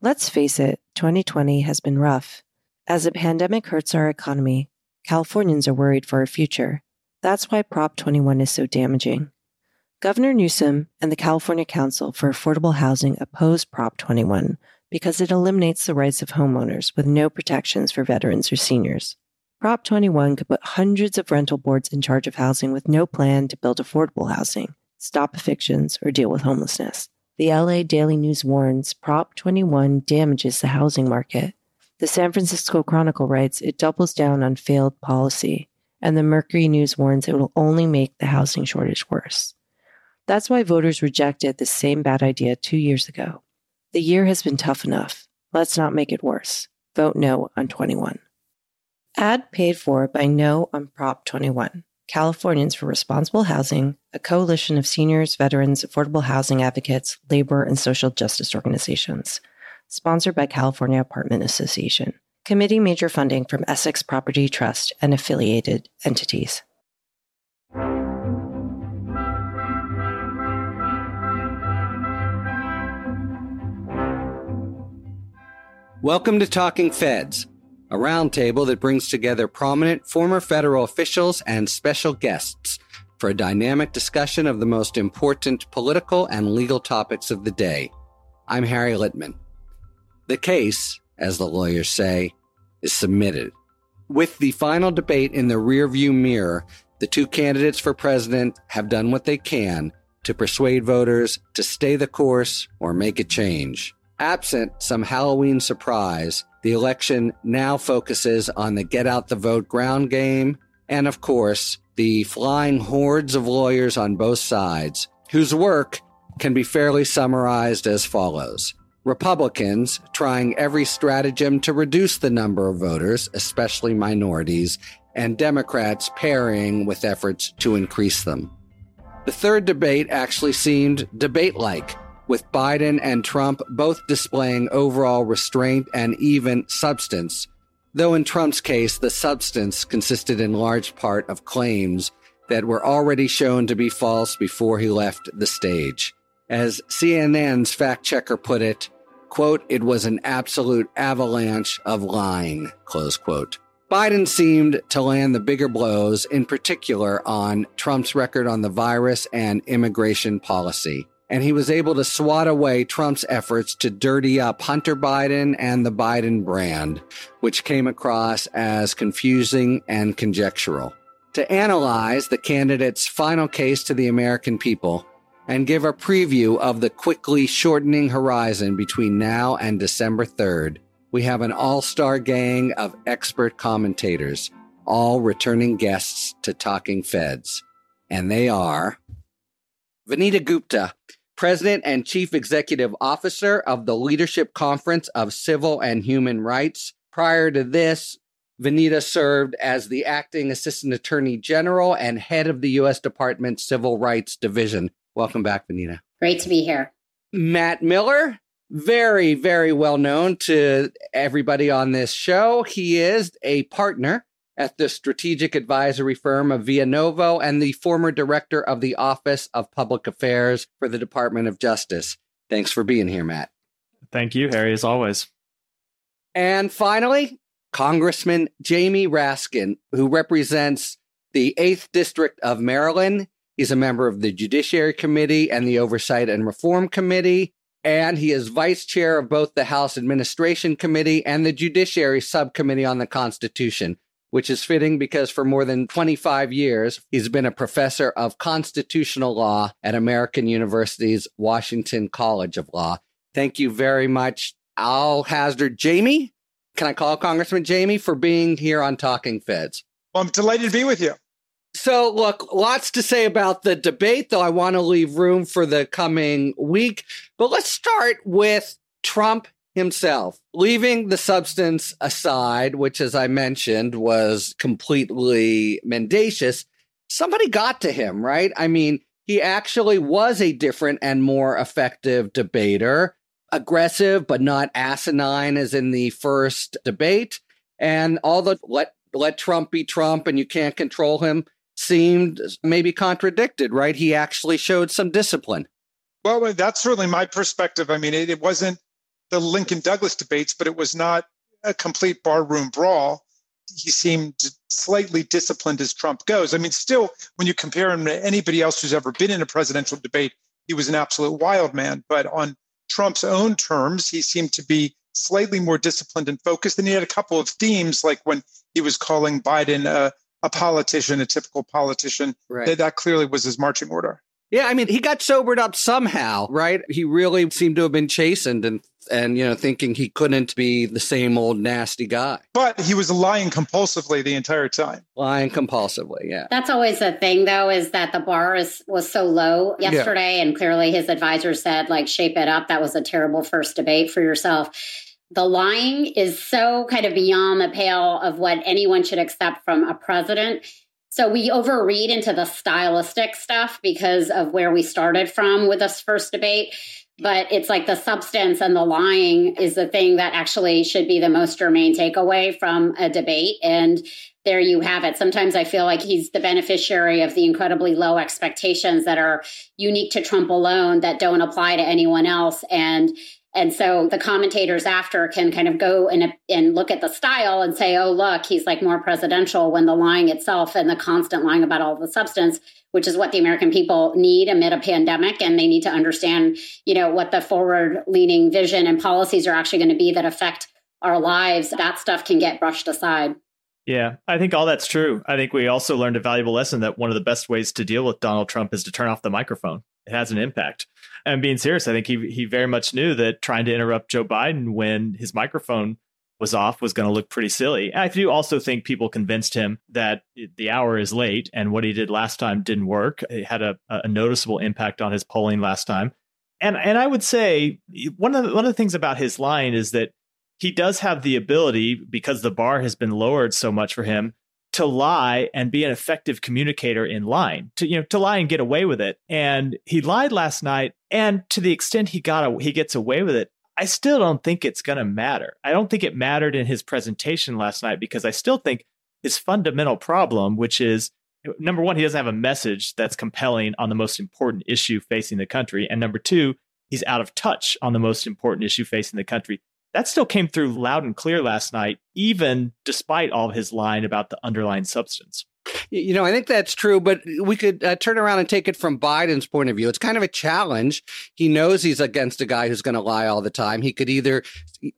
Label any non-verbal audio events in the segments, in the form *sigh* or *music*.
Let's face it, 2020 has been rough. As the pandemic hurts our economy, Californians are worried for our future. That's why Prop 21 is so damaging. Governor Newsom and the California Council for Affordable Housing oppose Prop 21 because it eliminates the rights of homeowners with no protections for veterans or seniors. Prop 21 could put hundreds of rental boards in charge of housing with no plan to build affordable housing, stop evictions, or deal with homelessness. The LA Daily News warns Prop 21 damages the housing market. The San Francisco Chronicle writes it doubles down on failed policy, and the Mercury News warns it will only make the housing shortage worse. That's why voters rejected the same bad idea two years ago. The year has been tough enough. Let's not make it worse. Vote no on 21. Ad paid for by No on Prop 21. Californians for Responsible Housing, a coalition of seniors, veterans, affordable housing advocates, labor, and social justice organizations. Sponsored by California Apartment Association. Committee major funding from Essex Property Trust and affiliated entities. Welcome to Talking Feds, a roundtable that brings together prominent former federal officials and special guests for a dynamic discussion of the most important political and legal topics of the day. I'm Harry Litman. The case, as the lawyers say, is submitted. With the final debate in the rearview mirror, the two candidates for president have done what they can to persuade voters to stay the course or make a change. Absent some Halloween surprise, the election now focuses on the get out the vote ground game and, of course, the flying hordes of lawyers on both sides, whose work can be fairly summarized as follows. Republicans trying every stratagem to reduce the number of voters, especially minorities, and Democrats parrying with efforts to increase them. The third debate actually seemed debate like with Biden and Trump both displaying overall restraint and even substance, though in Trump's case, the substance consisted in large part of claims that were already shown to be false before he left the stage. As CNN's fact checker put it, quote, it was an absolute avalanche of lying, close quote. Biden seemed to land the bigger blows, in particular on Trump's record on the virus and immigration policy and he was able to swat away Trump's efforts to dirty up Hunter Biden and the Biden brand, which came across as confusing and conjectural. To analyze the candidate's final case to the American people and give a preview of the quickly shortening horizon between now and December 3rd, we have an all star gang of expert commentators, all returning guests to Talking Feds. And they are Vanita Gupta, President and Chief Executive Officer of the Leadership Conference of Civil and Human Rights. Prior to this, Vanita served as the acting Assistant Attorney General and head of the U.S. Department Civil Rights Division. Welcome back, Vanita. Great to be here. Matt Miller, very, very well known to everybody on this show. He is a partner at the strategic advisory firm Vianovo and the former director of the Office of Public Affairs for the Department of Justice. Thanks for being here, Matt. Thank you, Harry, as always. And finally, Congressman Jamie Raskin, who represents the 8th District of Maryland. He's a member of the Judiciary Committee and the Oversight and Reform Committee. And he is vice chair of both the House Administration Committee and the Judiciary Subcommittee on the Constitution which is fitting because for more than 25 years, he's been a professor of constitutional law at American University's Washington College of Law. Thank you very much, Al Hazard Jamie. Can I call Congressman Jamie for being here on Talking Feds? Well, I'm delighted to be with you. So, look, lots to say about the debate, though I want to leave room for the coming week. But let's start with Trump himself, leaving the substance aside, which, as I mentioned, was completely mendacious. Somebody got to him, right? I mean, he actually was a different and more effective debater, aggressive, but not asinine as in the first debate. And all the let, let Trump be Trump and you can't control him seemed maybe contradicted, right? He actually showed some discipline. Well, that's certainly my perspective. I mean, it, it wasn't the Lincoln Douglas debates, but it was not a complete barroom brawl. He seemed slightly disciplined as Trump goes. I mean, still, when you compare him to anybody else who's ever been in a presidential debate, he was an absolute wild man. But on Trump's own terms, he seemed to be slightly more disciplined and focused. And he had a couple of themes, like when he was calling Biden a, a politician, a typical politician. Right. That, that clearly was his marching order. Yeah, I mean, he got sobered up somehow, right? He really seemed to have been chastened and and you know thinking he couldn't be the same old nasty guy. But he was lying compulsively the entire time. Lying compulsively, yeah. That's always the thing though is that the bar is was so low yesterday yeah. and clearly his advisor said like shape it up. That was a terrible first debate for yourself. The lying is so kind of beyond the pale of what anyone should accept from a president so we overread into the stylistic stuff because of where we started from with this first debate. But it's like the substance and the lying is the thing that actually should be the most germane takeaway from a debate. And there you have it. Sometimes I feel like he's the beneficiary of the incredibly low expectations that are unique to Trump alone that don't apply to anyone else. And and so the commentators after can kind of go and, and look at the style and say, oh, look, he's like more presidential when the lying itself and the constant lying about all the substance, which is what the American people need amid a pandemic. And they need to understand, you know, what the forward leaning vision and policies are actually going to be that affect our lives. That stuff can get brushed aside. Yeah, I think all that's true. I think we also learned a valuable lesson that one of the best ways to deal with Donald Trump is to turn off the microphone. It has an impact and being serious, I think he he very much knew that trying to interrupt Joe Biden when his microphone was off was going to look pretty silly. I do also think people convinced him that the hour is late and what he did last time didn't work. It had a, a noticeable impact on his polling last time. And and I would say one of the, one of the things about his line is that he does have the ability because the bar has been lowered so much for him to lie and be an effective communicator in line to you know to lie and get away with it and he lied last night and to the extent he got a, he gets away with it i still don't think it's going to matter. I don't think it mattered in his presentation last night because i still think his fundamental problem which is number one he doesn't have a message that's compelling on the most important issue facing the country. And number two he's out of touch on the most important issue facing the country. That still came through loud and clear last night, even despite all his line about the underlying substance. You know, I think that's true, but we could uh, turn around and take it from Biden's point of view. It's kind of a challenge. He knows he's against a guy who's going to lie all the time. He could either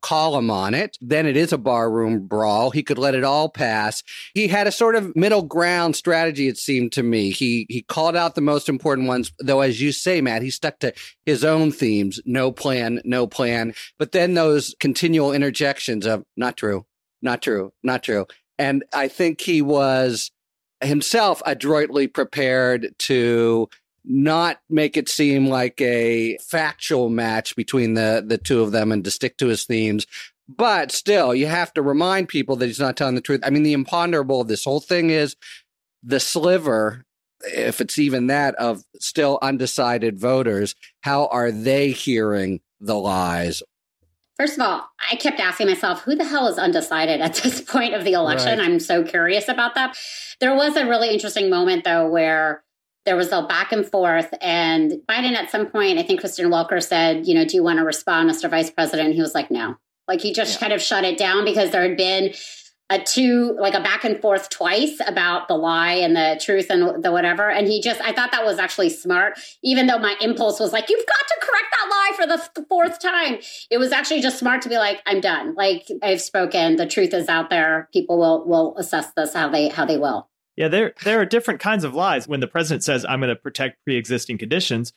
call him on it, then it is a barroom brawl. He could let it all pass. He had a sort of middle ground strategy, it seemed to me. He he called out the most important ones, though, as you say, Matt, he stuck to his own themes: no plan, no plan. But then those continual interjections of not true, not true, not true. And I think he was himself adroitly prepared to not make it seem like a factual match between the the two of them and to stick to his themes. But still you have to remind people that he's not telling the truth. I mean the imponderable of this whole thing is the sliver if it's even that of still undecided voters. How are they hearing the lies First of all, I kept asking myself, who the hell is undecided at *laughs* this point of the election? Right. I'm so curious about that. There was a really interesting moment, though, where there was a back and forth, and Biden at some point, I think Kristen Welker said, you know, do you want to respond, Mr. Vice President? He was like, no. Like he just yeah. kind of shut it down because there had been a two like a back and forth twice about the lie and the truth and the whatever. And he just i thought that was actually smart. Even though my impulse was like you've got to correct that lie for the fourth time. It was actually just smart to be like i'm done. Like i've spoken. The truth is out there. People will will assess this how they how they will. Yeah there there are different kinds of lies. When the president says i'm going to protect pre-existing conditions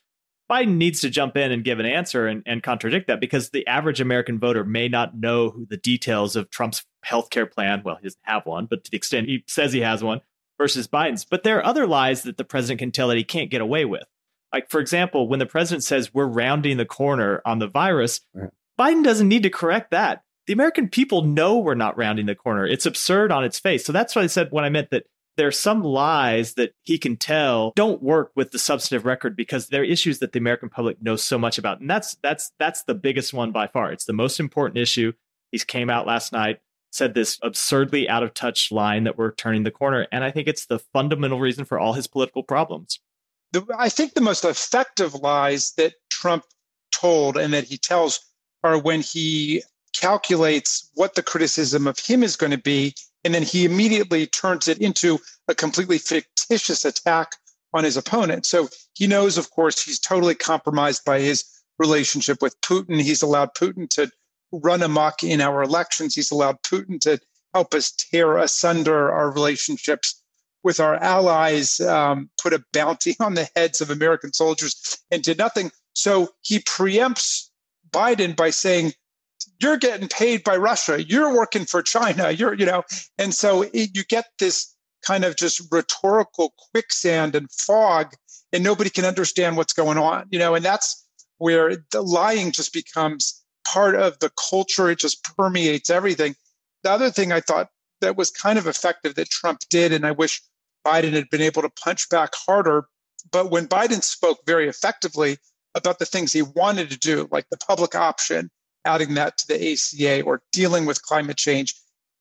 Biden needs to jump in and give an answer and, and contradict that because the average American voter may not know the details of Trump's healthcare plan. Well, he doesn't have one, but to the extent he says he has one versus Biden's. But there are other lies that the president can tell that he can't get away with. Like, for example, when the president says we're rounding the corner on the virus, right. Biden doesn't need to correct that. The American people know we're not rounding the corner. It's absurd on its face. So that's what I said when I meant that there are some lies that he can tell don't work with the substantive record because they're issues that the American public knows so much about. And that's that's that's the biggest one by far. It's the most important issue. He's came out last night, said this absurdly out of touch line that we're turning the corner. And I think it's the fundamental reason for all his political problems. I think the most effective lies that Trump told and that he tells are when he calculates what the criticism of him is going to be, and then he immediately turns it into a completely fictitious attack on his opponent. So he knows, of course, he's totally compromised by his relationship with Putin. He's allowed Putin to run amok in our elections. He's allowed Putin to help us tear asunder our relationships with our allies, um, put a bounty *laughs* on the heads of American soldiers, and did nothing. So he preempts Biden by saying, "You're getting paid by Russia. You're working for China. You're, you know," and so it, you get this kind of just rhetorical quicksand and fog, and nobody can understand what's going on, you know, and that's where the lying just becomes part of the culture. It just permeates everything. The other thing I thought that was kind of effective that Trump did, and I wish Biden had been able to punch back harder. But when Biden spoke very effectively about the things he wanted to do, like the public option, adding that to the ACA or dealing with climate change,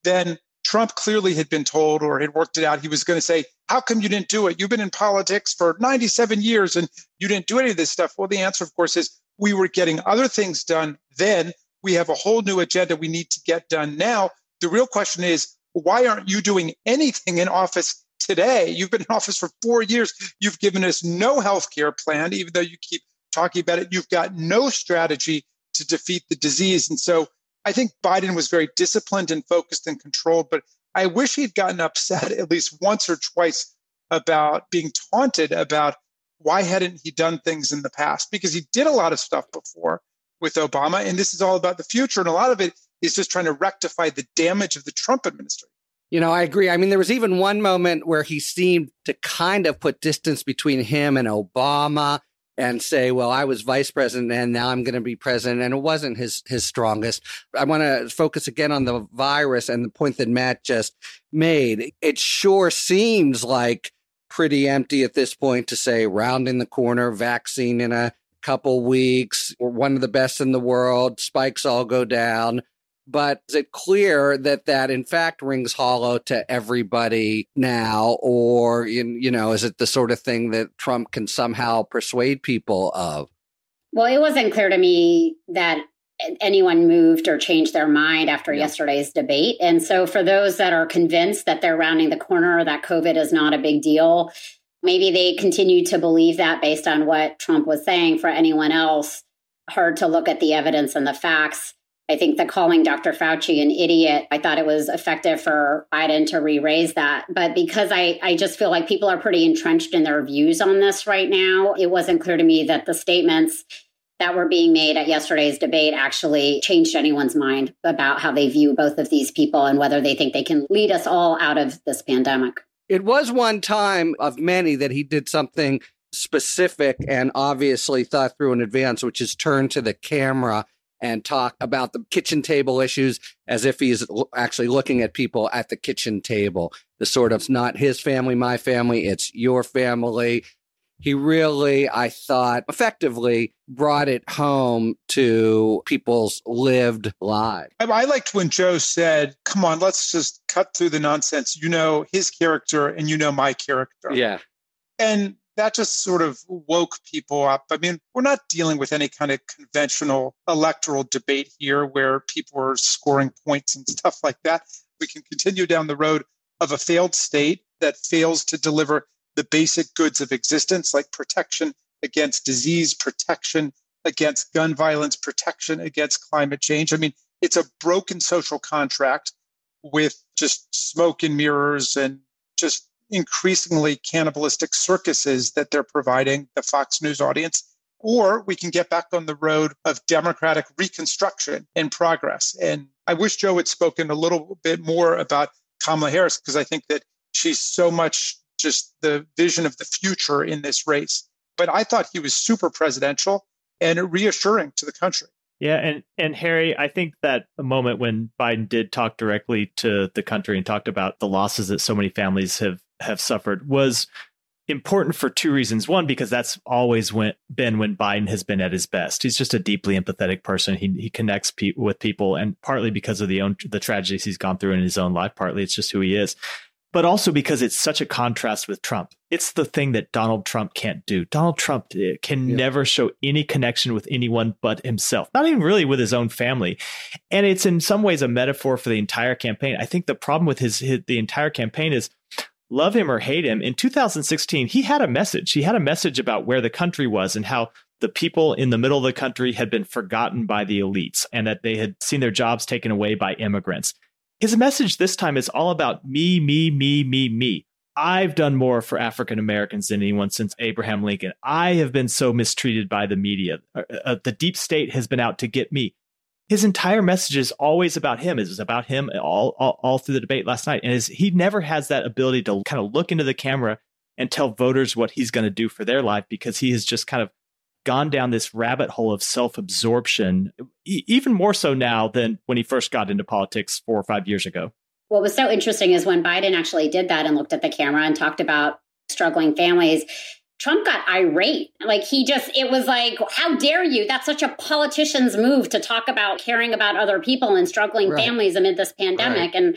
then Trump clearly had been told or had worked it out. He was going to say, How come you didn't do it? You've been in politics for 97 years and you didn't do any of this stuff. Well, the answer, of course, is we were getting other things done then. We have a whole new agenda we need to get done now. The real question is, why aren't you doing anything in office today? You've been in office for four years. You've given us no health care plan, even though you keep talking about it. You've got no strategy to defeat the disease. And so I think Biden was very disciplined and focused and controlled, but I wish he'd gotten upset *laughs* at least once or twice about being taunted about why hadn't he done things in the past? Because he did a lot of stuff before with Obama, and this is all about the future. And a lot of it is just trying to rectify the damage of the Trump administration. You know, I agree. I mean, there was even one moment where he seemed to kind of put distance between him and Obama and say, well, I was vice president and now I'm going to be president. And it wasn't his, his strongest. I want to focus again on the virus and the point that Matt just made. It sure seems like pretty empty at this point to say rounding the corner, vaccine in a couple weeks, we're one of the best in the world, spikes all go down. But is it clear that that in fact rings hollow to everybody now? Or, you know, is it the sort of thing that Trump can somehow persuade people of? Well, it wasn't clear to me that anyone moved or changed their mind after yeah. yesterday's debate. And so, for those that are convinced that they're rounding the corner, that COVID is not a big deal, maybe they continue to believe that based on what Trump was saying. For anyone else, hard to look at the evidence and the facts. I think that calling Dr. Fauci an idiot, I thought it was effective for Biden to re raise that. But because I, I just feel like people are pretty entrenched in their views on this right now, it wasn't clear to me that the statements that were being made at yesterday's debate actually changed anyone's mind about how they view both of these people and whether they think they can lead us all out of this pandemic. It was one time of many that he did something specific and obviously thought through in advance, which is turn to the camera and talk about the kitchen table issues as if he's actually looking at people at the kitchen table. The sort of not his family, my family, it's your family. He really, I thought, effectively brought it home to people's lived lives. I liked when Joe said, Come on, let's just cut through the nonsense. You know his character and you know my character. Yeah. And that just sort of woke people up. I mean, we're not dealing with any kind of conventional electoral debate here where people are scoring points and stuff like that. We can continue down the road of a failed state that fails to deliver the basic goods of existence, like protection against disease, protection against gun violence, protection against climate change. I mean, it's a broken social contract with just smoke and mirrors and just increasingly cannibalistic circuses that they're providing the Fox News audience. Or we can get back on the road of democratic reconstruction and progress. And I wish Joe had spoken a little bit more about Kamala Harris because I think that she's so much just the vision of the future in this race. But I thought he was super presidential and reassuring to the country. Yeah, and and Harry, I think that moment when Biden did talk directly to the country and talked about the losses that so many families have have suffered was important for two reasons. One, because that's always been when Biden has been at his best. He's just a deeply empathetic person. He he connects pe- with people, and partly because of the own the tragedies he's gone through in his own life. Partly it's just who he is. But also because it's such a contrast with Trump. It's the thing that Donald Trump can't do. Donald Trump eh, can yeah. never show any connection with anyone but himself, not even really with his own family. And it's in some ways a metaphor for the entire campaign. I think the problem with his, his the entire campaign is love him or hate him. In 2016, he had a message. He had a message about where the country was and how the people in the middle of the country had been forgotten by the elites and that they had seen their jobs taken away by immigrants. His message this time is all about me, me, me, me, me. I've done more for African Americans than anyone since Abraham Lincoln. I have been so mistreated by the media. Uh, uh, the deep state has been out to get me. His entire message is always about him. Was about him all, all, all through the debate last night. And he never has that ability to kind of look into the camera and tell voters what he's going to do for their life because he has just kind of gone down this rabbit hole of self absorption, e- even more so now than when he first got into politics four or five years ago. What was so interesting is when Biden actually did that and looked at the camera and talked about struggling families. Trump got irate. Like he just, it was like, how dare you? That's such a politician's move to talk about caring about other people and struggling right. families amid this pandemic. Right. And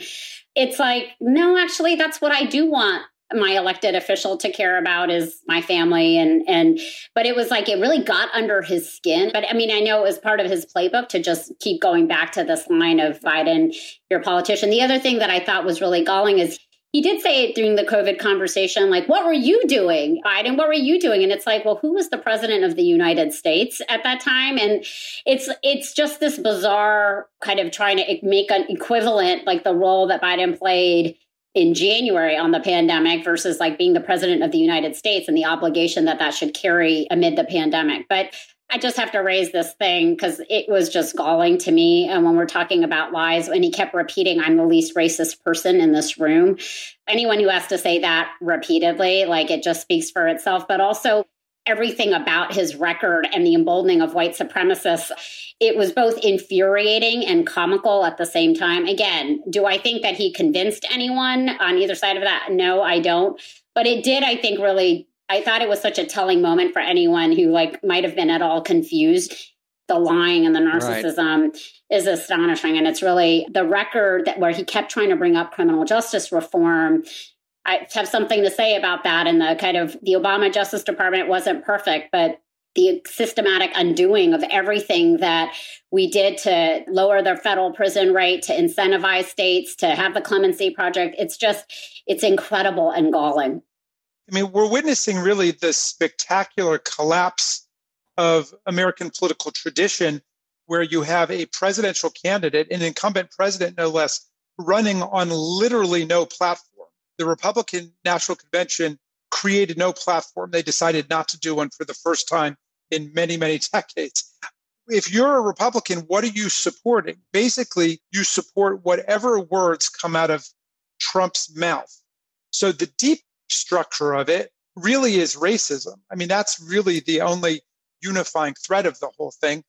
it's like, no, actually, that's what I do want my elected official to care about is my family and and but it was like it really got under his skin. But i mean i know it was part of his playbook to just keep going back to this line of biden your politician. The other thing that i thought was really galling is he did say it during the covid conversation like what were you doing biden? What were you doing? And it's like well who was the president of the united states at that time? And it's it's just this bizarre kind of trying to make an equivalent like the role that biden played in January on the pandemic versus like being the president of the United States and the obligation that that should carry amid the pandemic. But I just have to raise this thing because it was just galling to me. And when we're talking about lies, and he kept repeating, I'm the least racist person in this room. Anyone who has to say that repeatedly, like it just speaks for itself. But also, everything about his record and the emboldening of white supremacists, it was both infuriating and comical at the same time. Again, do I think that he convinced anyone on either side of that? No, I don't. But it did, I think, really. I thought it was such a telling moment for anyone who like might have been at all confused. The lying and the narcissism right. is astonishing, and it's really the record that where he kept trying to bring up criminal justice reform I have something to say about that. And the kind of the Obama Justice Department wasn't perfect, but the systematic undoing of everything that we did to lower the federal prison rate, to incentivize states, to have the clemency project. It's just, it's incredible and galling. I mean, we're witnessing really the spectacular collapse of American political tradition where you have a presidential candidate, an incumbent president, no less, running on literally no platform the Republican National Convention created no platform. They decided not to do one for the first time in many, many *laughs* decades. If you're a Republican, what are you supporting? Basically, you support whatever words come out of Trump's mouth. So the deep structure of it really is racism. I mean, that's really the only unifying thread of the whole thing.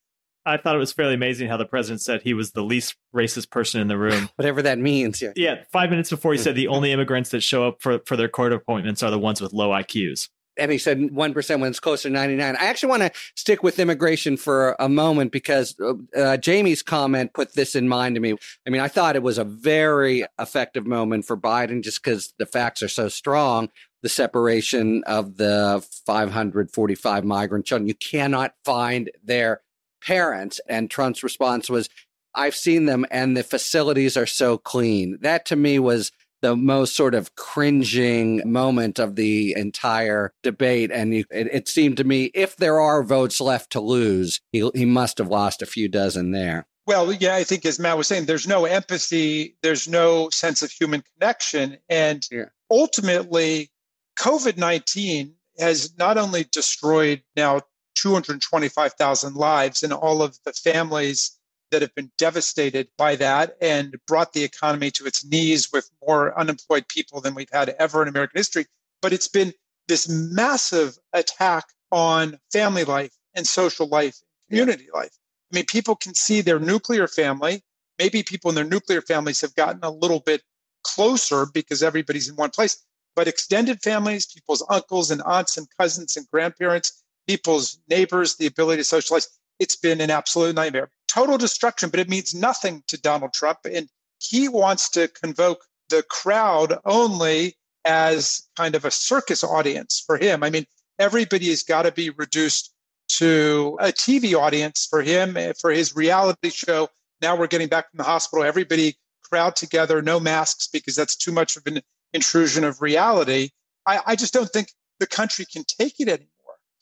I thought it was fairly amazing how the president said he was the least racist person in the room. *laughs* Whatever that means. Yeah. Yeah. Five minutes before he said the only immigrants that show up for, for their court appointments are the ones with low IQs. And he said 1% when it's closer to 99. I actually want to stick with immigration for a moment because uh, uh, Jamie's comment put this in mind to me. I mean, I thought it was a very effective moment for Biden just because the facts are so strong the separation of the 545 migrant children. You cannot find their parents. And Trump's response was, I've seen them and the facilities are so clean. That to me was the most sort of cringing moment of the entire debate. And you, it, it, seemed to me if there are votes left to lose, he, he must have lost a few dozen there. Well, yeah, I think as Matt was saying, there's no empathy, there's no sense of human connection. And yeah. ultimately, COVID 19 has not only destroyed now 225,000 lives and all of the families that have been devastated by that and brought the economy to its knees with more unemployed people than we've had ever in American history. But it's been this massive attack on family life and social life, community life. I mean, people can see their nuclear family. Maybe people in their nuclear families have gotten a little bit closer because everybody's in one place. But extended families, people's uncles and aunts and cousins and grandparents, people's neighbors, the ability to socialize. It's been an absolute nightmare. Total destruction, but it means nothing to Donald Trump. And he wants to convoke the crowd only as kind of a circus audience for him. I mean, everybody has got to be reduced to a TV audience for him, eh, for his reality show. Now we're getting back from the hospital. Everybody crowd together, no masks, because that's too much of an intrusion of reality. I, I just don't think the country can take it anymore.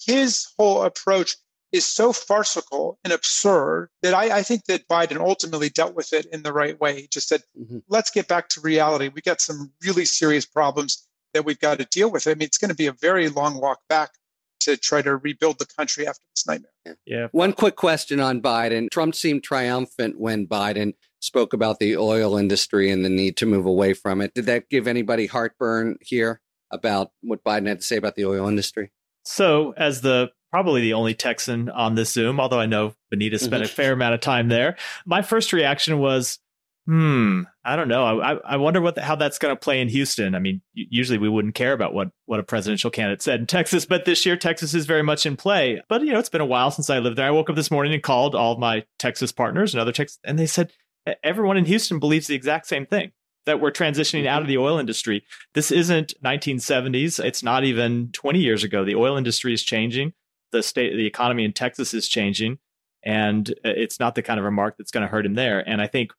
His whole approach is so farcical and absurd that I, I, think that Biden ultimately dealt with it in the right way. He just said, mm-hmm. let's get back to reality. We got some really serious problems that we've got to deal with. I mean, it's going to be a very long walk back to try to rebuild the country after this nightmare. Yeah. One quick question on Biden. Trump seemed triumphant when Biden spoke about the oil industry and the need to move away from it. Did that give anybody heartburn here about what Biden had to say about the oil industry? So, as the probably the only Texan on this Zoom, although I know Vanita spent a mm-hmm. fair amount of time there, my first reaction was, hmm, I don't know. I, I wonder what the, how that's going to play in Houston. I mean, usually we wouldn't care about what what a presidential candidate said in Texas, but this year Texas is very much in play. But you know, it's been a while since I lived there. I woke up this morning and called all of my Texas partners and other Texas, and they said everyone in Houston believes the exact same thing that we're transitioning out of the oil industry. This isn't 1970s. It's not even 20 years ago. The oil industry is changing. The state, the economy in Texas is changing, and it's not the kind of remark that's going to hurt him there. And I think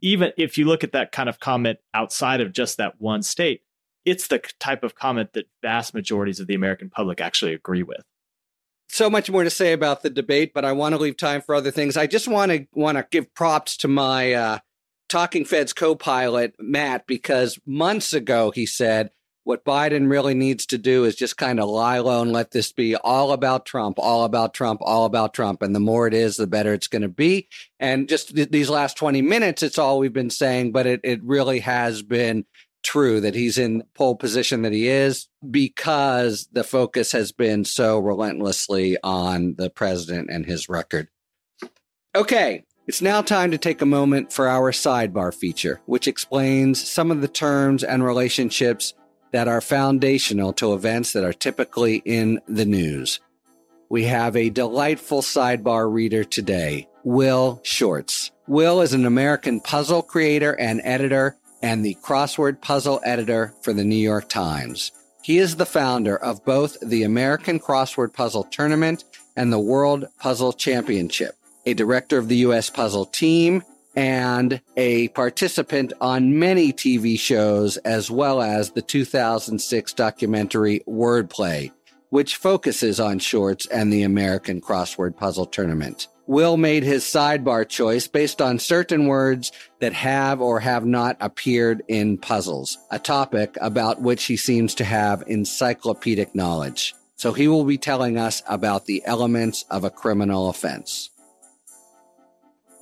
even if you look at that kind of comment outside of just that one state, it's the type of comment that vast majorities of the American public actually agree with. So much more to say about the debate, but I want to leave time for other things. I just want to want to give props to my uh, Talking Feds co-pilot Matt because months ago he said what Biden really needs to do is just kind of lie low and let this be all about Trump, all about Trump, all about Trump. And the more it is, the better it's going to be. And just th- these last 20 minutes, it's all we've been saying, but it, it really has been true that he's in pole position that he is because the focus has been so relentlessly on the president and his record. Okay, it's now time to take a moment for our sidebar feature, which explains some of the terms and relationships that are foundational to events that are typically in the news. We have a delightful sidebar reader today, Will Shortz. Will is an American puzzle creator and editor and the crossword puzzle editor for the New York Times. He is the founder of both the American Crossword Puzzle Tournament and the World Puzzle Championship, a director of the U.S. Puzzle Team, and a participant on many TV shows, as well as the 2006 documentary Wordplay, which focuses on Shortz and the American Crossword Puzzle Tournament. Will made his sidebar choice based on certain words that have or have not appeared in puzzles, a topic about which he seems to have encyclopedic knowledge. So he will be telling us about the elements of a criminal offense.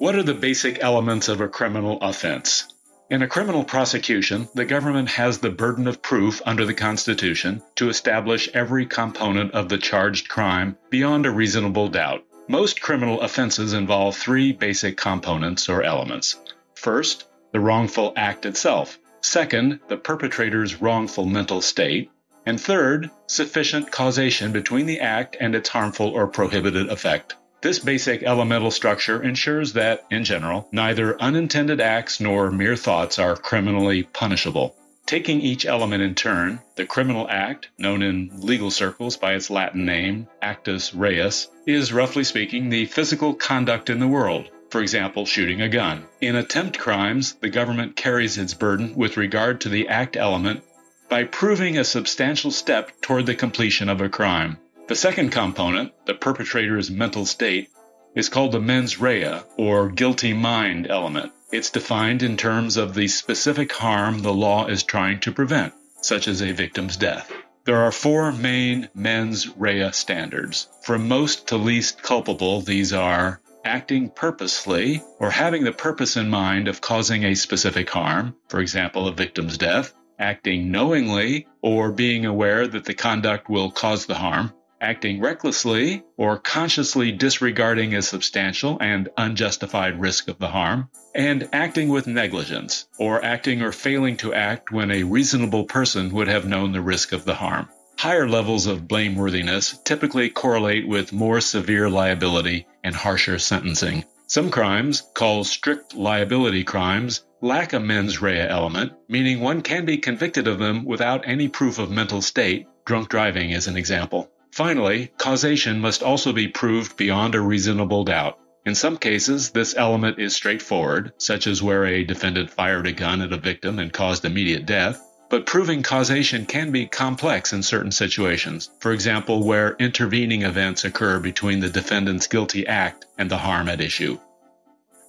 What are the basic elements of a criminal offense? In a criminal prosecution, the government has the burden of proof under the Constitution to establish every component of the charged crime beyond a reasonable doubt. Most criminal offenses involve three basic components or elements. First, the wrongful act itself. Second, the perpetrator's wrongful mental state. And third, sufficient causation between the act and its harmful or prohibited effect. This basic elemental structure ensures that, in general, neither unintended acts nor mere thoughts are criminally punishable. Taking each element in turn, the criminal act, known in legal circles by its Latin name, actus reus, is roughly speaking the physical conduct in the world, for example, shooting a gun. In attempt crimes, the government carries its burden with regard to the act element by proving a substantial step toward the completion of a crime. The second component, the perpetrator's mental state, is called the mens rea, or guilty mind element. It's defined in terms of the specific harm the law is trying to prevent, such as a victim's death. There are four main mens rea standards. From most to least culpable, these are acting purposely or having the purpose in mind of causing a specific harm, for example, a victim's death, acting knowingly or being aware that the conduct will cause the harm, acting recklessly or consciously disregarding a substantial and unjustified risk of the harm, and acting with negligence, or acting or failing to act when a reasonable person would have known the risk of the harm. Higher levels of blameworthiness typically correlate with more severe liability and harsher sentencing. Some crimes, called strict liability crimes, lack a mens rea element, meaning one can be convicted of them without any proof of mental state, drunk driving is an example. Finally, causation must also be proved beyond a reasonable doubt. In some cases, this element is straightforward, such as where a defendant fired a gun at a victim and caused immediate death, but proving causation can be complex in certain situations, for example, where intervening events occur between the defendant's guilty act and the harm at issue.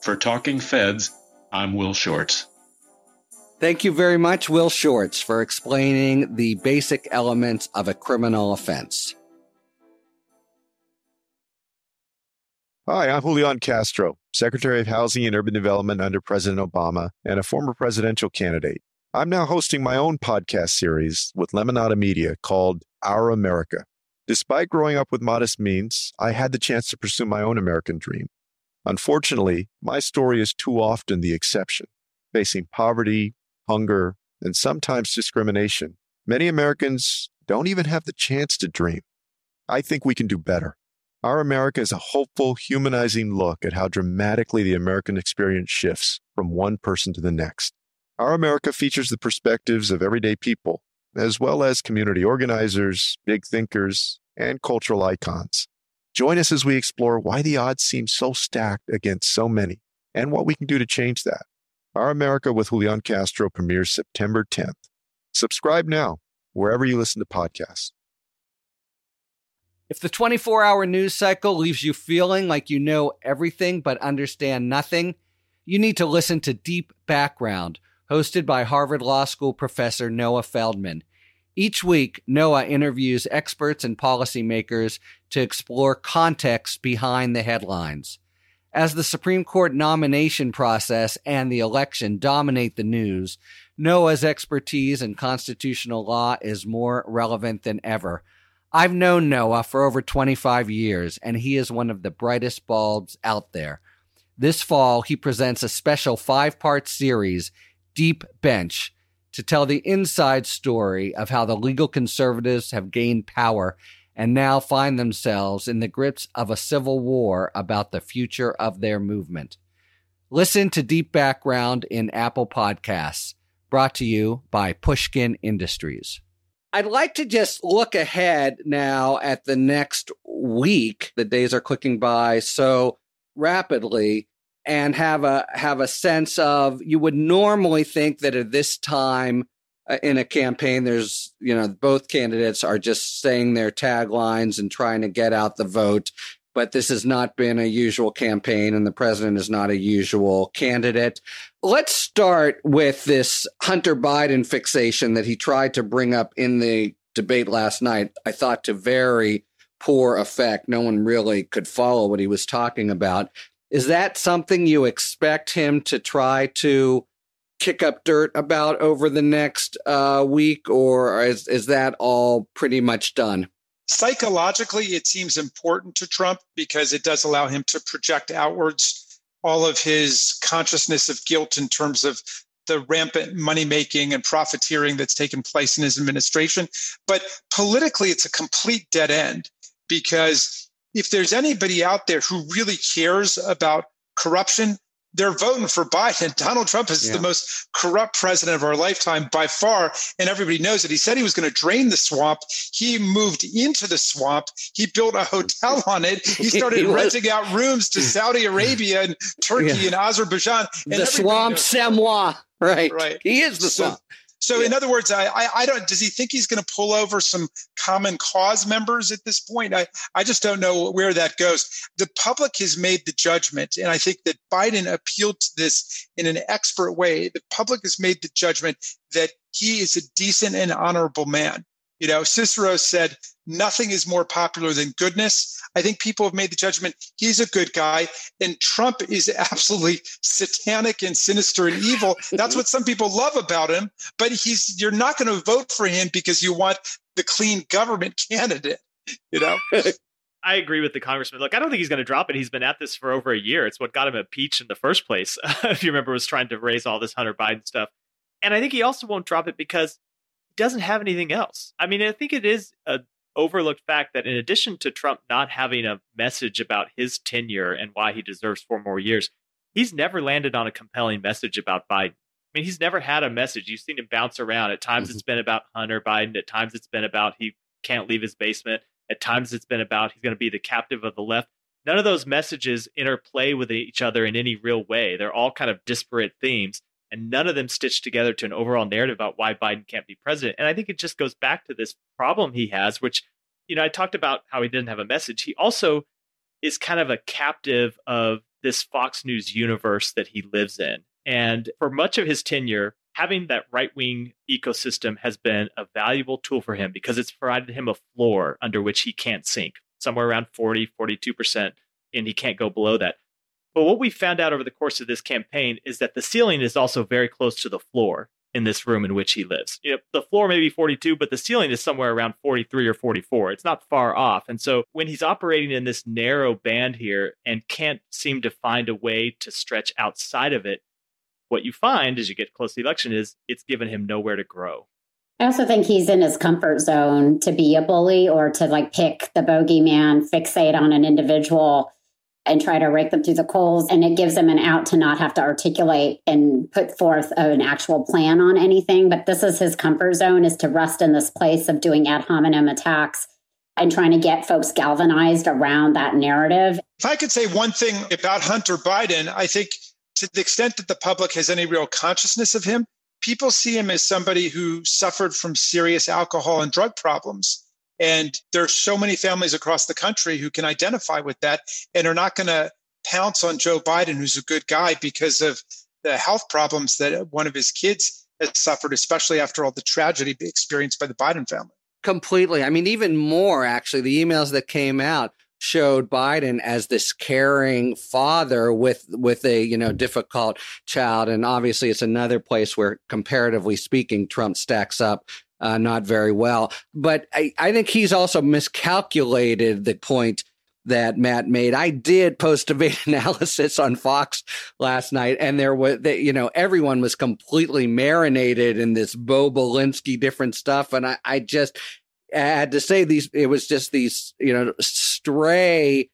For Talking Feds, I'm Will Shortz. Thank you very much, Will Shortz, for explaining the basic elements of a criminal offense. Hi, I'm Julian Castro, Secretary of Housing and Urban Development under President Obama and a former presidential candidate. I'm now hosting my own podcast series with Lemonada Media called Our America. Despite growing up with modest means, I had the chance to pursue my own American dream. Unfortunately, my story is too often the exception, facing poverty, hunger, and sometimes discrimination. Many Americans don't even have the chance to dream. I think we can do better. Our America is a hopeful, humanizing look at how dramatically the American experience shifts from one person to the next. Our America features the perspectives of everyday people, as well as community organizers, big thinkers, and cultural icons. Join us as we explore why the odds seem so stacked against so many and what we can do to change that. Our America with Julian Castro premieres September 10th. Subscribe now, wherever you listen to podcasts. If the 24 hour news cycle leaves you feeling like you know everything but understand nothing, you need to listen to Deep Background hosted by Harvard Law School professor Noah Feldman. Each week, Noah interviews experts and policymakers to explore context behind the headlines. As the Supreme Court nomination process and the election dominate the news, Noah's expertise in constitutional law is more relevant than ever. I've known Noah for over 25 years, and he is one of the brightest bulbs out there. This fall, he presents a special five part series deep bench to tell the inside story of how the legal conservatives have gained power and now find themselves in the grips of a civil war about the future of their movement. Listen to Deep Background in Apple Podcasts, brought to you by Pushkin Industries. I'd like to just look ahead now at the next week. The days are clicking by so rapidly and have a have a sense of you would normally think that at this time uh, in a campaign there's you know both candidates are just saying their taglines and trying to get out the vote but this has not been a usual campaign and the president is not a usual candidate. Let's start with this hunter biden fixation that he tried to bring up in the debate last night i thought to very poor effect. No one really could follow what he was talking about. Is that something you expect him to try to kick up dirt about over the next uh, week, or is, is that all pretty much done? Psychologically, it seems important to Trump because it does allow him to project outwards all of his consciousness of guilt in terms of the rampant money making and profiteering that's taken place in his administration. But politically, it's a complete dead end because if there's anybody out there who really cares about corruption, they're voting for Biden. *laughs* Donald Trump is yeah. the most corrupt president of our lifetime by far, and everybody knows it. He said he was going to drain the swamp. He moved into the swamp. He built a hotel *laughs* on it. He started renting out rooms to Saudi Arabia and *laughs* Turkey yeah. and Azerbaijan. And the swamp, c'est moi. Right. Right. He is the so, swamp. So, yeah. in other words, I, I, I, don't. Does he think he's going to pull over some common cause members at this point? I, I just don't know where that goes. The public has made the judgment, and I think that Biden appealed to this in an expert way. The public has made the judgment that he is a decent and honorable man. You know, Cicero said, nothing is more popular than goodness. I think people have made the judgment he's a good guy, and Trump is *laughs* absolutely satanic and sinister and evil. That's what some people love about him. But he's you're not going to vote for him because you want the clean government candidate. You know. *laughs* I agree with the congressman. Look, I don't think he's going to drop it. He's been at this for over a year. It's what got him impeached in the first place. *laughs* if you remember, was trying to raise all this Hunter Biden stuff. And I think he also won't drop it because he doesn't have anything else. I mean, I think it is a overlooked fact that in addition to Trump not having a message about his tenure and why he deserves four more years, he's never landed on a compelling message about Biden. I mean, he's never had a message. You've seen him bounce around. At times, mm-hmm. it's been about Hunter Biden. At times, it's been about he can't leave his basement. At times, it's been about he's going to be the captive of the left. None of those messages interplay with each other in any real way. They're all kind of disparate themes, and none of them stitched together to an overall narrative about why Biden can't be president. And I think it just goes back to this problem he has, which, you know, I talked about how he didn't have a message. He also is kind of a captive of this Fox News universe that he lives in. And for much of his tenure, having that right wing ecosystem has been a valuable tool for him because it's provided him a floor under which he can't sink, somewhere around 40, 42%, and he can't go below that. But what we found out over the course of this campaign is that the ceiling is also very close to the floor in this room in which he lives. You know, the floor may be 42, but the ceiling is somewhere around 43 or 44. It's not far off. And so when he's operating in this narrow band here and can't seem to find a way to stretch outside of it, what you find as you get close to the election is it's given him nowhere to grow. I also think he's in his comfort zone to be a bully or to like pick the bogeyman, fixate on an individual and try to rake them through the coals. And it gives them an out to not have to articulate and put forth an actual plan on anything. But this is his comfort zone is to rest in this place of doing ad hominem attacks and trying to get folks galvanized around that narrative. If I could say one thing about Hunter Biden, I think to the extent that the public has any real consciousness of him, people see him as somebody who suffered from serious alcohol and drug problems and there's so many families across the country who can identify with that and are not going to pounce on Joe Biden, who's a good guy, because of the health problems that one of his kids has suffered, especially after all the tragedy experienced by the Biden family. Completely. I mean, even more, actually, the emails that came out showed Biden as this caring father with with a you know difficult child and obviously it's another place where comparatively speaking Trump stacks up uh, not very well. But I, I think he's also miscalculated the point that Matt made. I did post debate *laughs* analysis on Fox last night, and there was, you know, everyone was completely marinated in this Bobulinski different stuff, and I, I just had to say these. It was just these, you know, stray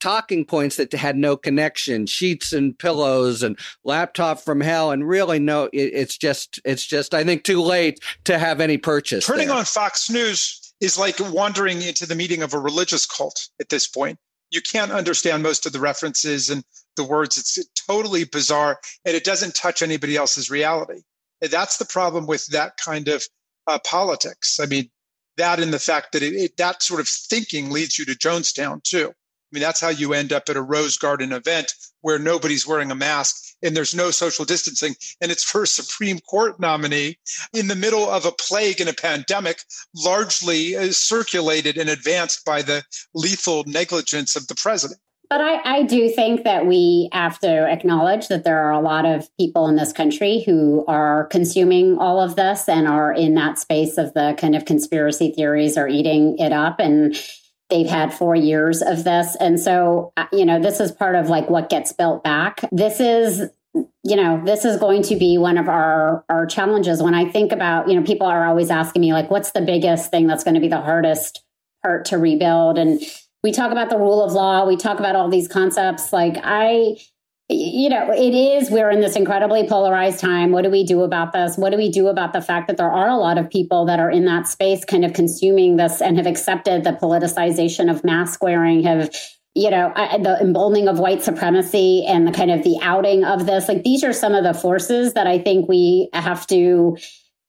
talking points that had no connection, sheets and pillows and laptop from hell, and really no, it, it's just it's just I think too late to have any purchase. Turning there. on Fox News is like wandering into the meeting of a religious cult at this point. You can't understand most of the references and the words. It's totally bizarre, and it doesn't touch anybody else's reality. And that's the problem with that kind of uh, politics. I mean, that and the fact that it, it, that sort of thinking leads you to Jonestown too. I mean, that's how you end up at a Rose Garden event where nobody's wearing a mask and there's no social distancing. And it's for a Supreme Court nominee in the middle of a plague and a pandemic, largely uh, circulated and advanced by the lethal negligence of the president. But I, I, do think that we have to acknowledge that there are a lot of people in this country who are consuming all of this and are in that space of the kind of conspiracy theories are eating it up. And they've had four years of this. And so, uh, you know, this is part of like what gets built back. This is you know this is going to be one of our our challenges when i think about you know people are always asking me like what's the biggest thing that's going to be the hardest part to rebuild and we talk about the rule of law we talk about all these concepts like i you know, it is, we're in this incredibly polarized time. What do we do about this? What do we do about the fact that there are a lot of people that are in that space kind of consuming this and have accepted the politicization of mask wearing, have, you know, the emboldening of white supremacy and the kind of the outing of this? Like, these are some of the forces that I think we have to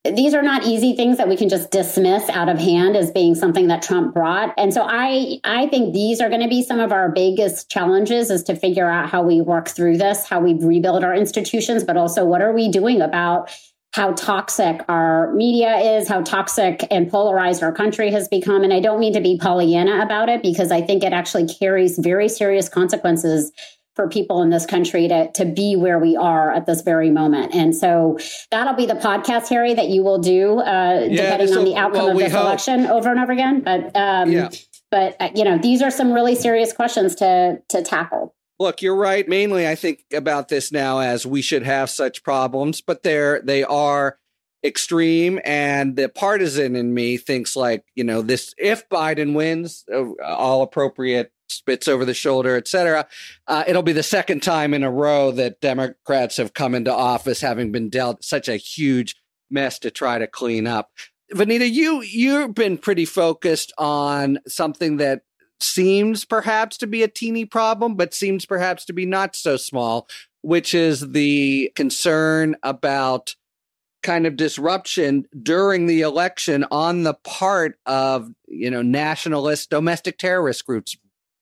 these are not easy things that we can just dismiss out of hand as being something that Trump brought. And so I I think these are going to be some of our biggest challenges is to figure out how we work through this, how we rebuild our institutions, but also what are we doing about how toxic our media is, how toxic and polarized our country has become. And I don't mean to be Pollyanna about it because I think it actually carries very serious consequences for people in this country to, to be where we are at this very moment. And so that'll be the podcast, Harry, that you will do, uh, yeah, depending on the outcome well, of this hope. election over and over again. But, um, yeah. but uh, you know, these are some really serious questions to, to tackle. Look, you're right. Mainly, I think about this now as we should have such problems, but they're, they are extreme and the partisan in me thinks like you know this if biden wins uh, all appropriate spits over the shoulder, et cetera. Uh, it'll be the second time in a row that Democrats have come into office having been dealt such a huge mess to try to clean up. Vanita, you you've been pretty focused on something that seems perhaps to be a teeny problem, but seems perhaps to be not so small, which is the concern about kind of disruption during the election on the part of you know nationalist domestic terrorist groups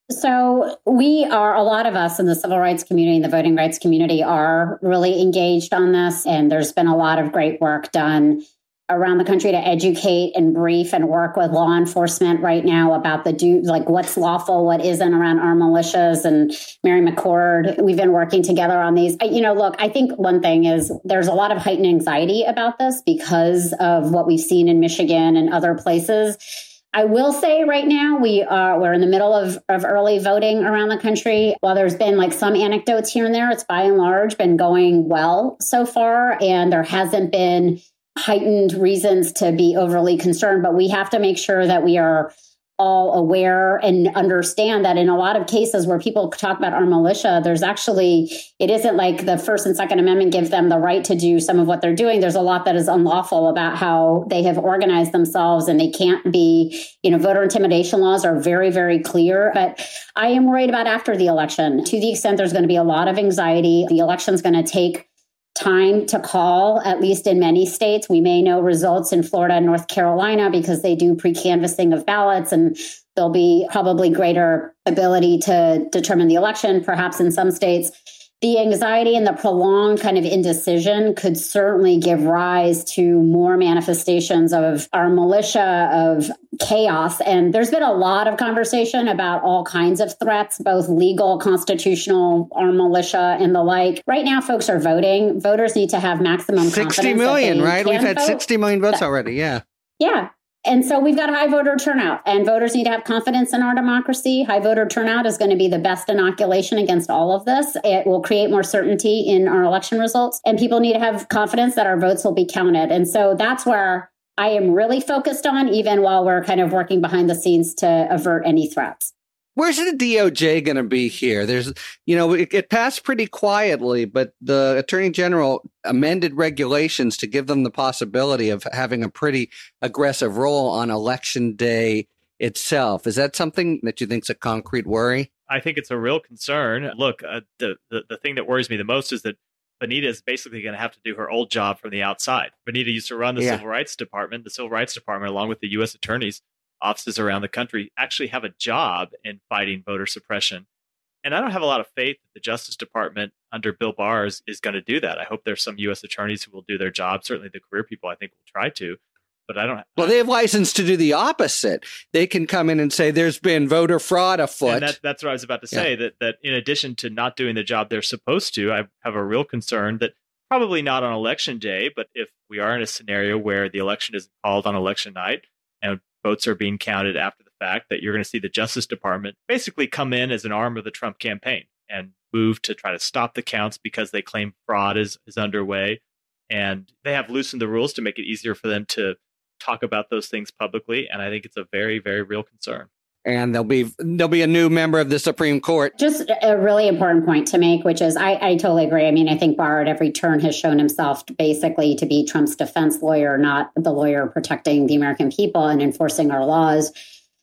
so we are a lot of us in the civil rights community and the voting rights community are really engaged on this and there's been a lot of great work done around the country to educate and brief and work with law enforcement right now about the do like what's lawful, what isn't around our militias. And Mary McCord, we've been working together on these. You know, look, I think one thing is there's a lot of heightened anxiety about this because of what we've seen in Michigan and other places. I will say right now we are we're in the middle of, of early voting around the country. While there's been like some anecdotes here and there, it's by and large been going well so far, and there hasn't been heightened reasons to be overly concerned, but we have to make sure that we are all aware and understand that in a lot of cases where people talk about our militia, there's actually, it isn't like the First and Second Amendment give them the right to do some of what they're doing. There's a lot that is unlawful about how they have organized themselves and they can't be, you know, voter intimidation laws are very, very clear. But I am worried about after the election to the extent there's going to be a lot of anxiety. The election's going to take time to call, at least in many states. We may know results in Florida and North Carolina because they do pre canvassing of ballots, and there'll be probably greater ability to determine the election, perhaps in some states the anxiety and the prolonged kind of indecision could certainly give rise to more manifestations of our militia of chaos. And there's been a lot of conversation about all kinds of threats, both legal, constitutional, our militia, and the like. Right now, folks are voting. Voters need to have maximum 60 million, right? We've had vote. 60 million votes already. Yeah. Yeah. And so we've got high voter turnout, and voters need to have confidence in our democracy. High voter turnout is going to be the best inoculation against all of this. It will create more certainty in our election results, and people need to have confidence that our votes will be counted. And so that's where I am really focused on, even while we're kind of working behind the scenes to avert any threats. Where's the DOJ going to be here? There's, you know, it, it, passed pretty quietly, but the attorney general amended regulations to give them the possibility of having a pretty aggressive role on election day itself. Is that something that you think is a concrete worry? I think it's a real concern. Look, uh, the, the the thing that worries me the most is that Vanita is basically going to have to do her old job from the outside. Vanita used to run the yeah. Civil Rights Department. The Civil Rights Department, along with the U.S. attorneys, offices around the country actually have a job in fighting voter suppression. And I don't have a lot of faith that the Justice Department under Bill Barr is, is going to do that. I hope there's some U.S. attorneys who will do their job. Certainly, the career people I think will try to, but I don't. Have Well, they have license to do the opposite. They can come in and say there's been voter fraud afoot. That, that's what I was about to say. Yeah. That that in addition to not doing the job they're supposed to, I have a real concern that probably not on election day, but if we are in a scenario where the election is called on election night and votes are being counted after the fact, that you're going to see the Justice Department basically come in as an arm of the Trump campaign and move to try to stop the counts because they claim fraud is, is underway. And they have loosened the rules to make it easier for them to talk about those things publicly. And I think it's a very, very real concern and there'll be there'll be a new member of the Supreme Court. Just a really important point to make, which is I, I totally agree. I mean, I think Barr at every turn has shown himself basically to be Trump's defense lawyer, not the lawyer protecting the American people and enforcing our laws.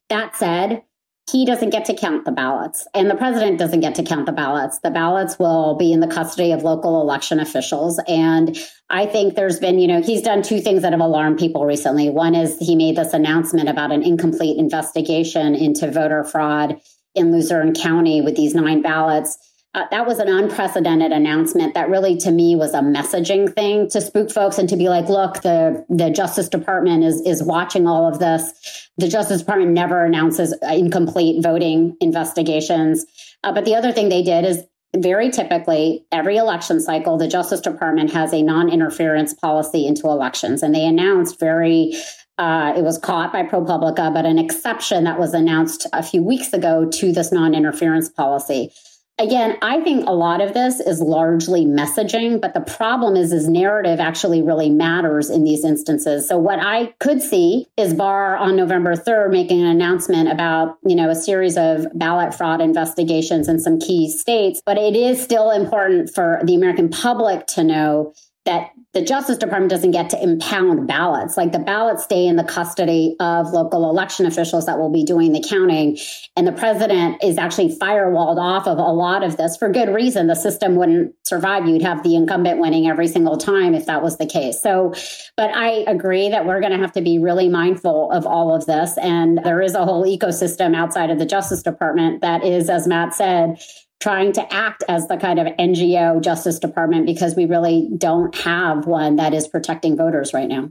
That said, he doesn't get to count the ballots and the president doesn't get to count the ballots. The ballots will be in the custody of local election officials. And I think there's been, you know, he's done two things that have alarmed people recently. One is he made this announcement about an incomplete investigation into voter fraud in Luzerne County with these nine ballots. Uh, that was an unprecedented announcement that really to me was a messaging thing to spook folks and to be like look the the justice department is is watching all of this. The justice department never announces incomplete voting investigations. Uh, but the other thing they did is very typically every election cycle the justice department has a non-interference policy into elections. And they announced very uh, it was caught by ProPublica, but an exception that was announced a few weeks ago to this non interference policy. Again, I think a lot of this is largely messaging, but the problem is, is narrative actually really matters in these instances. So what I could see is Barr on November 3rd making an announcement about, you know, a series of ballot fraud investigations in some key states, but it is still important for the American public to know that the Justice Department doesn't get to impound ballots. Like the ballots stay in the custody of local election officials that will be doing the counting. And the president is actually firewalled off of a lot of this for good reason. The system wouldn't survive. You'd have the incumbent winning every single time if that was the case. So, but I agree that we're going to have to be really mindful of all of this. And there is a whole ecosystem outside of the Justice Department that is, as Matt said, trying to act as the kind of NGO Justice Department because we really don't have one that is protecting voters right now.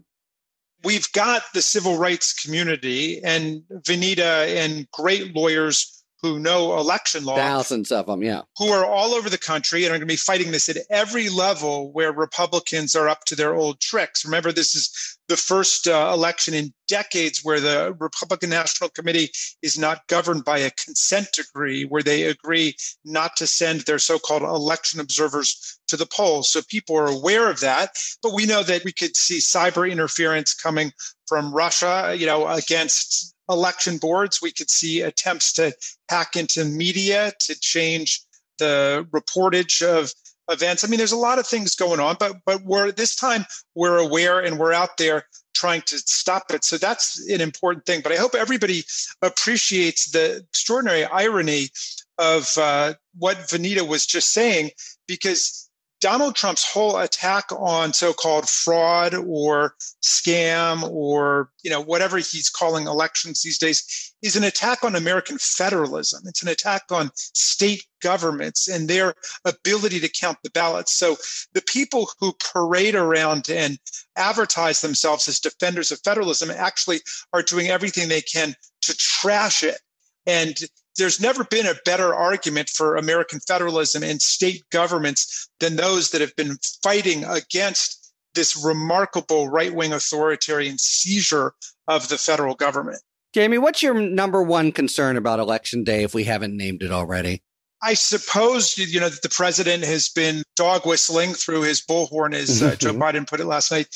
We've got the civil rights community and Vanita and great lawyers who know election law. Thousands of them, yeah. Who are all over the country and are going to be fighting this at every level where Republicans are up to their old tricks. Remember, this is the first uh, election in decades where the Republican National Committee is not governed by a consent decree, where they agree not to send their so called election observers to the polls. So people are aware of that. But we know that we could see cyber interference coming from Russia, you know, against election boards. We could see attempts to hack into media to change the reportage of events. I mean, there's a lot of things going on, but but we're this time we're aware and we're out there trying to stop it. So that's an important thing. But I hope everybody appreciates the extraordinary irony of uh, what Vanita was just saying, because Donald Trump's whole attack on so-called fraud or scam or you know whatever he's calling elections these days is an attack on American federalism. It's an attack on state governments and their ability to count the ballots. So the people who parade around and advertise themselves as defenders of federalism actually are doing everything they can to trash it and there's never been a better argument for American federalism and state governments than those that have been fighting against this remarkable right wing authoritarian seizure of the federal government. Jamie, what's your number one concern about Election Day if we haven't named it already? I suppose you know that the president has been dog whistling through his bullhorn, as uh, Joe *laughs* Biden put it last night,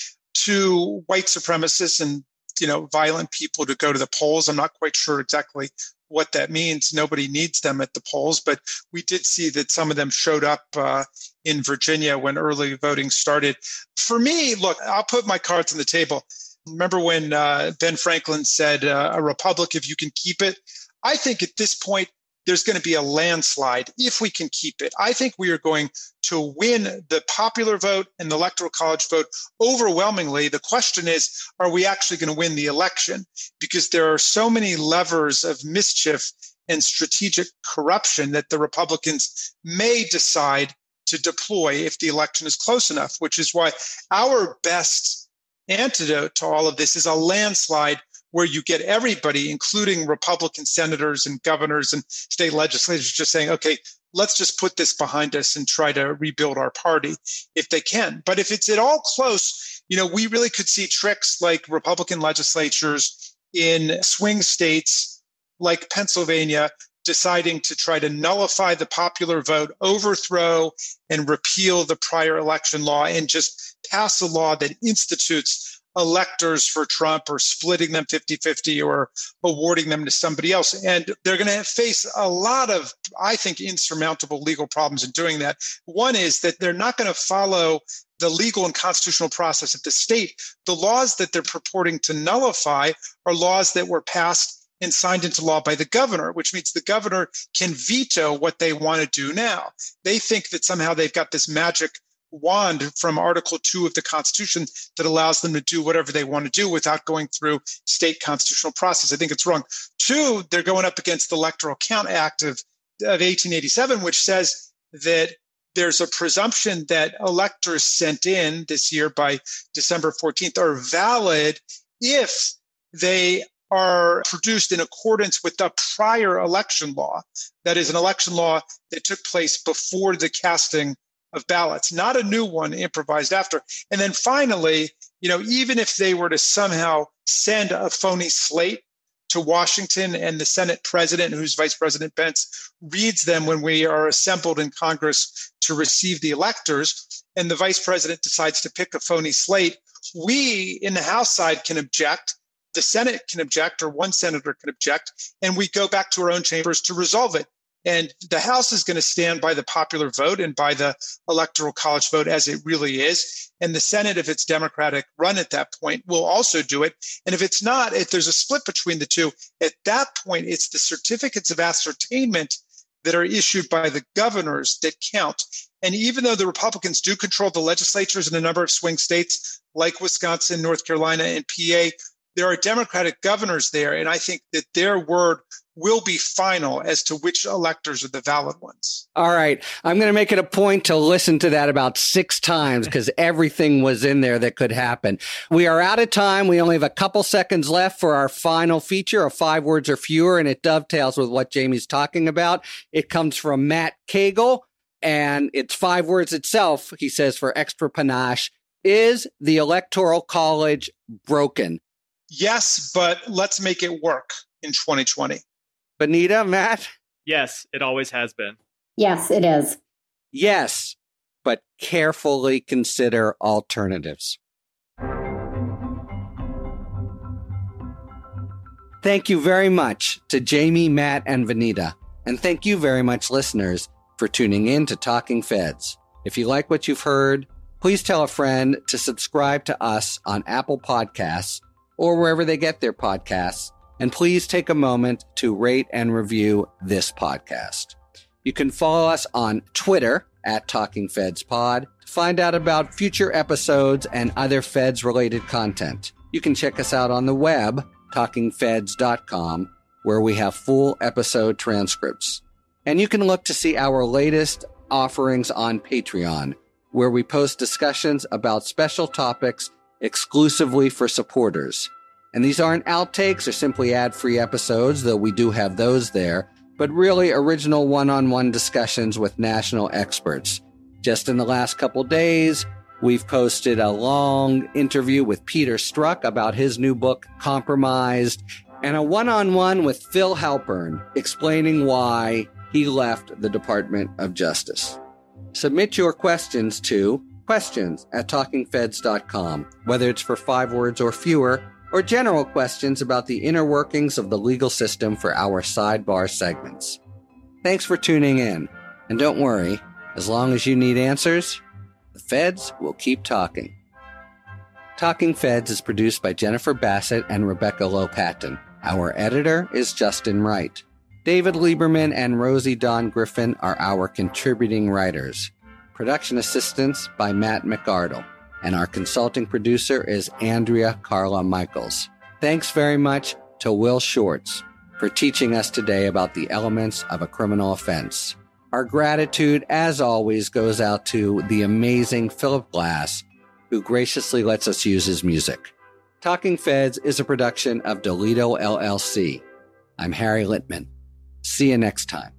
to white supremacists and you know violent people to go to the polls. I'm not quite sure exactly what that means. Nobody needs them at the polls, but we did see that some of them showed up uh, in Virginia when early voting started. For me, look, I'll put my cards on the table. Remember when uh, Ben Franklin said, uh, "A republic, if you can keep it." I think at this point, there's going to be a landslide if we can keep it. I think we are going to win the popular vote and the electoral college vote overwhelmingly. The question is, are we actually going to win the election? Because there are so many levers of mischief and strategic corruption that the Republicans may decide to deploy if the election is close enough, which is why our best antidote to all of this is a landslide where you get everybody, including Republican senators and governors and state legislators, just saying, okay, let's just put this behind us and try to rebuild our party if they can. But if it's at all close, you know, we really could see tricks like Republican legislatures in swing states like Pennsylvania deciding to try to nullify the popular vote, overthrow and repeal the prior election law, and just pass a law that institutes electors for Trump or splitting them 50 50 or awarding them to somebody else. And they're going to face a lot of, I think, insurmountable legal problems in doing that. One is that they're not going to follow the legal and constitutional process of the state. The laws that they're purporting to nullify are laws that were passed and signed into law by the governor, which means the governor can veto what they want to do now. They think that somehow they've got this magic wand from Article 2 of the Constitution that allows them to do whatever they want to do without going through state constitutional process. I think it's wrong. Two, they're going up against the Electoral Count Act of, of 1887, which says that there's a presumption that electors sent in this year by December 14th are valid if they are produced in accordance with the prior election law. That is an election law that took place before the casting of ballots, not a new one improvised after. And then finally, you know, even if they were to somehow send a phony slate to Washington, and the Senate president, who's Vice President Pence, reads them when we are assembled in Congress to receive the electors, and the vice president decides to pick a phony slate. We in the House side can object. The Senate can object, or one senator can object, and we go back to our own chambers to resolve it. And the House is going to stand by the popular vote and by the electoral college vote as it really is. And the Senate, if it's Democratic run at that point, will also do it. And if it's not, if there's a split between the two, at that point, it's the certificates of ascertainment that are issued by the governors that count. And even though the Republicans do control the legislatures in a number of swing states like Wisconsin, North Carolina, and PA, there are Democratic governors there. And I think that their word will be final as to which electors are the valid ones. All right. I'm going to make it a point to listen to that about six times because everything was in there that could happen. We are out of time. We only have a couple seconds left for our final feature of five words or fewer, and it dovetails with what Jamie's talking about. It comes from Matt Cagle, and it's five words itself. He says for extra panache. Is the Electoral College broken? Yes, but let's make it work in 2020. Vanita, Matt? Yes, it always has been. Yes, it is. Yes, but carefully consider alternatives. Thank you very much to Jamie, Matt, and Vanita. And thank you very much, listeners, for tuning in to Talking Feds. If you like what you've heard, please tell a friend to subscribe to us on Apple Podcasts or wherever they get their podcasts and please take a moment to rate and review this podcast. You can follow us on Twitter at Talking Feds Pod to find out about future episodes and other Feds related content. You can check us out on the web, talkingfeds.com, where we have full episode transcripts. And you can look to see our latest offerings on Patreon, where we post discussions about special topics exclusively for supporters. And these aren't outtakes or simply ad free episodes, though we do have those there, but really original one on one discussions with national experts. Just in the last couple days, we've posted a long interview with Peter Strzok about his new book, Compromised, and a one on one with Phil Halpern explaining why he left the Department of Justice. Submit your questions to questions at talkingfeds.com, whether it's for five words or fewer or general questions about the inner workings of the legal system for our sidebar segments. Thanks for tuning in, and don't worry, as long as you need answers, the feds will keep talking. Talking Feds is produced by Jennifer Bassett and Rebecca Lopatin. Our editor is Justin Wright. David Lieberman and Rosie Don Griffin are our contributing writers. Production assistance by Matt McArdle and our consulting producer is Andrea Carla Michaels. Thanks very much to Will Shortz for teaching us today about the elements of a criminal offense. Our gratitude, as always, goes out to the amazing Philip Glass, who graciously lets us use his music. Talking Feds is a production of Delito LLC. I'm Harry Litman. See you next time.